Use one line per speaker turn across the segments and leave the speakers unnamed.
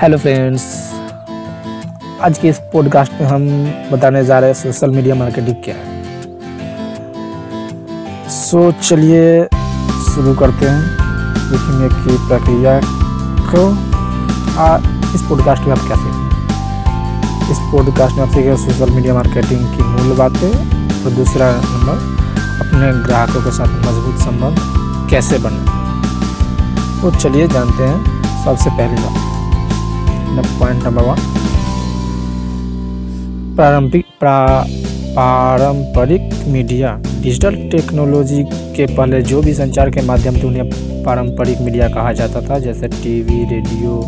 Hello friends आज के इस पॉडकास्ट में हम बताने जा रहे हैं सोशल मीडिया मार्केटिंग क्या है। सो चलिए शुरू करते हैं। देखेंगे कि प्रक्रिया को। आ, इस पॉडकास्ट में आप क्या सीखें इस पॉडकास्ट में आप सीखेंगे सोशल मीडिया मार्केटिंग की मूल बातें। और दूसरा नंबर अपने ग्राहकों के साथ मज़बूत संबंध कैसे बनना तो चलिए जानते हैं सबसे पहली बात। पॉइंट नंबर वन पारंपरिक पारंपरिक मीडिया डिजिटल टेक्नोलॉजी के पहले जो भी संचार के माध्यम थे उन्हें पारंपरिक मीडिया कहा जाता था, जैसे टीवी रेडियो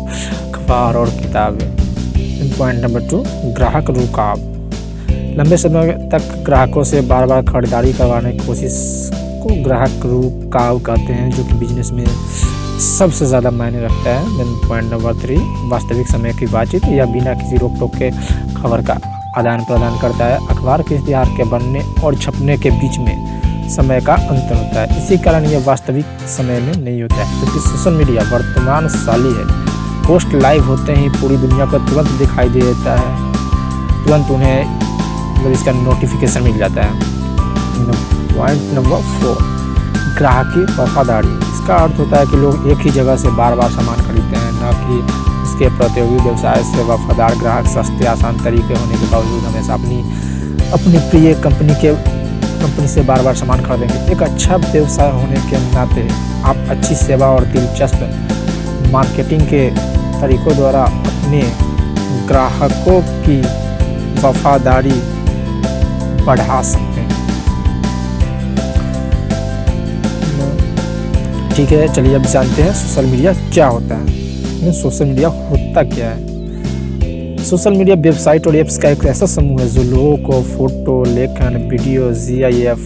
अखबार और किताबें। पॉइंट नंबर टू ग्राहक रुकाव। लंबे समय तक ग्राहकों से बार बार खरीदारी करवाने की कोशिश को ग्राहक रुकाव कहते हैं, जो कि बिज़नेस में सबसे ज़्यादा मायने रखता है देन पॉइंट नंबर थ्री वास्तविक समय की बातचीत या बिना किसी रोक टोक के खबर का आदान प्रदान करता है। अखबार के इश्तिहार के बनने और छपने के बीच में समय का अंतर होता है। इसी कारण यह वास्तविक समय में नहीं होता है, क्योंकि तो सोशल मीडिया वर्तमान साली है। पोस्ट लाइव होते ही पूरी दुनिया को तुरंत दिखाई दे देता है। तुरंत उन्हें मतलब इसका नोटिफिकेशन मिल जाता है। पॉइंट नंबर फोर ग्राहकी वफादारी इसका अर्थ होता है कि लोग एक ही जगह से बार बार सामान खरीदते हैं, न कि इसके प्रतियोगी व्यवसाय से वफादार ग्राहक सस्ते, आसान तरीके होने के बावजूद हमेशा अपनी अपनी प्रिय कंपनी के, कंपनी से बार बार सामान खरीदेंगे। एक अच्छा व्यवसाय होने के नाते आप अच्छी सेवा और दिलचस्प मार्केटिंग के तरीकों द्वारा अपने ग्राहकों की वफादारी बढ़ा सकते ठीक है, चलिए अब जानते हैं सोशल मीडिया क्या होता है। सोशल मीडिया होता क्या है? सोशल मीडिया वेबसाइट और ऐप्स का एक ऐसा समूह है जो लोगों को फ़ोटो लेखन वीडियो जी आई एफ़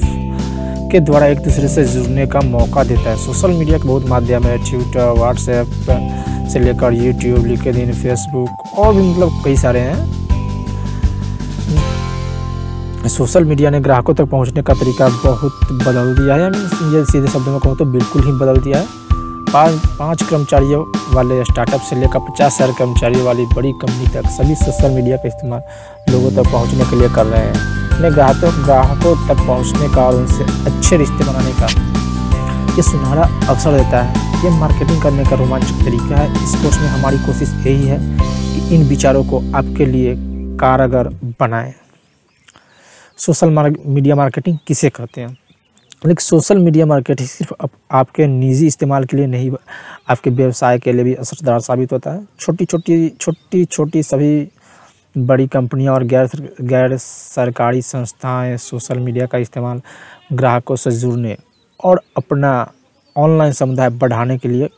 के द्वारा एक दूसरे से जुड़ने का मौका देता है। सोशल मीडिया के बहुत माध्यम है ट्विटर व्हाट्सएप से लेकर यूट्यूब लिंक्डइन फेसबुक और भी मतलब कई सारे हैं। सोशल मीडिया ने ग्राहकों तक पहुँचने का तरीका बहुत बदल दिया है। ये सीधे शब्दों में कहूँ तो बिल्कुल ही बदल दिया है। पाँच पाँच कर्मचारियों वाले स्टार्टअप से लेकर पचास हज़ार कर्मचारियों वाली बड़ी कंपनी तक सभी सोशल मीडिया का इस्तेमाल लोगों तक पहुँचने के लिए कर रहे हैं। अपने ग्राहकों ग्राहकों तक पहुँचने का और उनसे अच्छे रिश्ते बनाने का ये सुनहरा अवसर देता है। ये मार्केटिंग करने का रोमांचक तरीका है। इस कोर्स में हमारी कोशिश यही है कि इन विचारों को आपके लिए कारगर बनाएँ। सोशल मीडिया मार्केटिंग किसे कहते हैं? लेकिन सोशल मीडिया मार्केटिंग सिर्फ़ आप, आपके निजी इस्तेमाल के लिए नहीं आपके व्यवसाय के लिए भी असरदार साबित होता है। छोटी छोटी छोटी छोटी सभी बड़ी कंपनियाँ और गैर गैर सरकारी संस्थाएँ सोशल मीडिया का इस्तेमाल ग्राहकों से जुड़ने और अपना ऑनलाइन समुदाय बढ़ाने के लिए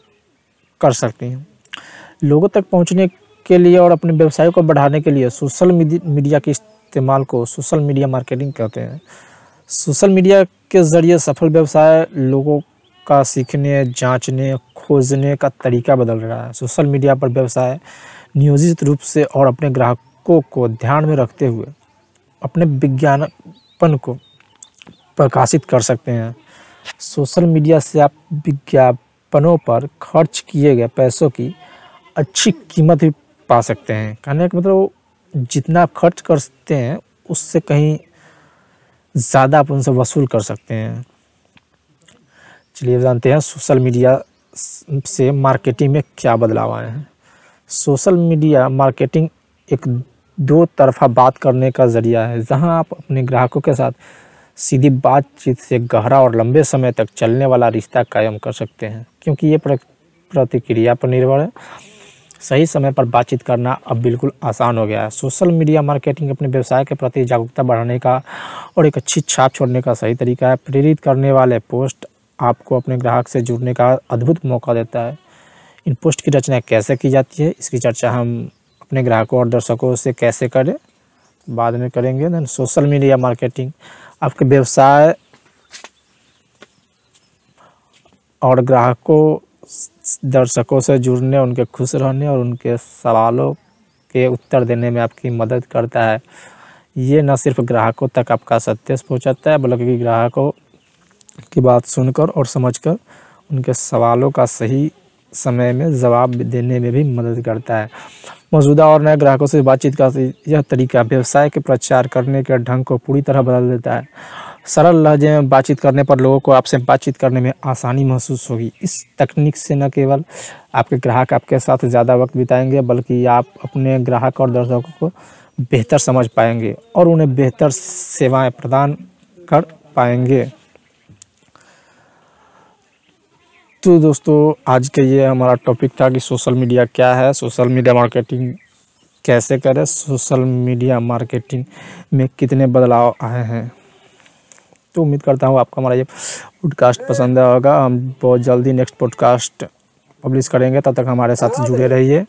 कर सकती हैं। लोगों तक पहुँचने के लिए और अपने व्यवसाय को बढ़ाने के लिए सोशल मीडिया की इस्तेमाल को सोशल मीडिया मार्केटिंग कहते हैं। सोशल मीडिया के ज़रिए सफल व्यवसाय लोगों का सीखने, जांचने, खोजने का तरीका बदल रहा है। सोशल मीडिया पर व्यवसाय नियोजित रूप से और अपने ग्राहकों को ध्यान में रखते हुए अपने विज्ञापन को प्रकाशित कर सकते हैं। सोशल मीडिया से आप विज्ञापनों पर खर्च किए गए पैसों की अच्छी कीमत भी पा सकते हैं। कहने का मतलब जितना आप खर्च कर सकते हैं, उससे कहीं ज़्यादा आप उनसे वसूल कर सकते हैं। चलिए जानते हैं सोशल मीडिया से मार्केटिंग में क्या बदलाव आए हैं। सोशल मीडिया मार्केटिंग एक दो तरफा बात करने का ज़रिया है, जहाँ आप अपने ग्राहकों के साथ सीधी बातचीत से गहरा और लंबे समय तक चलने वाला रिश्ता कायम कर सकते हैं, क्योंकि ये प्रतिक्रिया पर निर्भर है। सही समय पर बातचीत करना अब बिल्कुल आसान हो गया है। सोशल मीडिया मार्केटिंग अपने व्यवसाय के प्रति जागरूकता बढ़ाने का और एक अच्छी छाप छोड़ने का सही तरीका है। प्रेरित करने वाले पोस्ट आपको अपने ग्राहक से जुड़ने का अद्भुत मौका देता है। इन पोस्ट की रचना कैसे की जाती है, इसकी चर्चा हम अपने ग्राहकों और दर्शकों से कैसे करें, बाद में करेंगे। देन सोशल मीडिया मार्केटिंग आपके व्यवसाय और ग्राहकों दर्शकों से जुड़ने, उनके खुश रहने और उनके सवालों के उत्तर देने में आपकी मदद करता है। ये न सिर्फ़ ग्राहकों तक आपका सत्य पहुँचाता है, बल्कि ग्राहकों की बात सुनकर और समझकर उनके सवालों का सही समय में जवाब देने में भी मदद करता है। मौजूदा और नए ग्राहकों से बातचीत का यह तरीका व्यवसाय के प्रचार करने के ढंग को पूरी तरह बदल देता है। सरल लहजे में बातचीत करने पर लोगों को आपसे बातचीत करने में आसानी महसूस होगी। इस तकनीक से न केवल आपके ग्राहक आपके साथ ज़्यादा वक्त बिताएँगे, बल्कि आप अपने ग्राहक और दर्शकों को बेहतर समझ पाएँगे और उन्हें बेहतर सेवाएँ प्रदान कर पाएँगे। तो दोस्तों, आज के ये हमारा टॉपिक था कि सोशल मीडिया क्या है सोशल मीडिया मार्केटिंग कैसे करें सोशल मीडिया मार्केटिंग में कितने बदलाव आए हैं। तो उम्मीद करता हूँ आपको हमारा ये पॉडकास्ट पसंद होगा हम बहुत जल्दी नेक्स्ट पॉडकास्ट पब्लिश करेंगे। तब तक हमारे साथ जुड़े रहिए।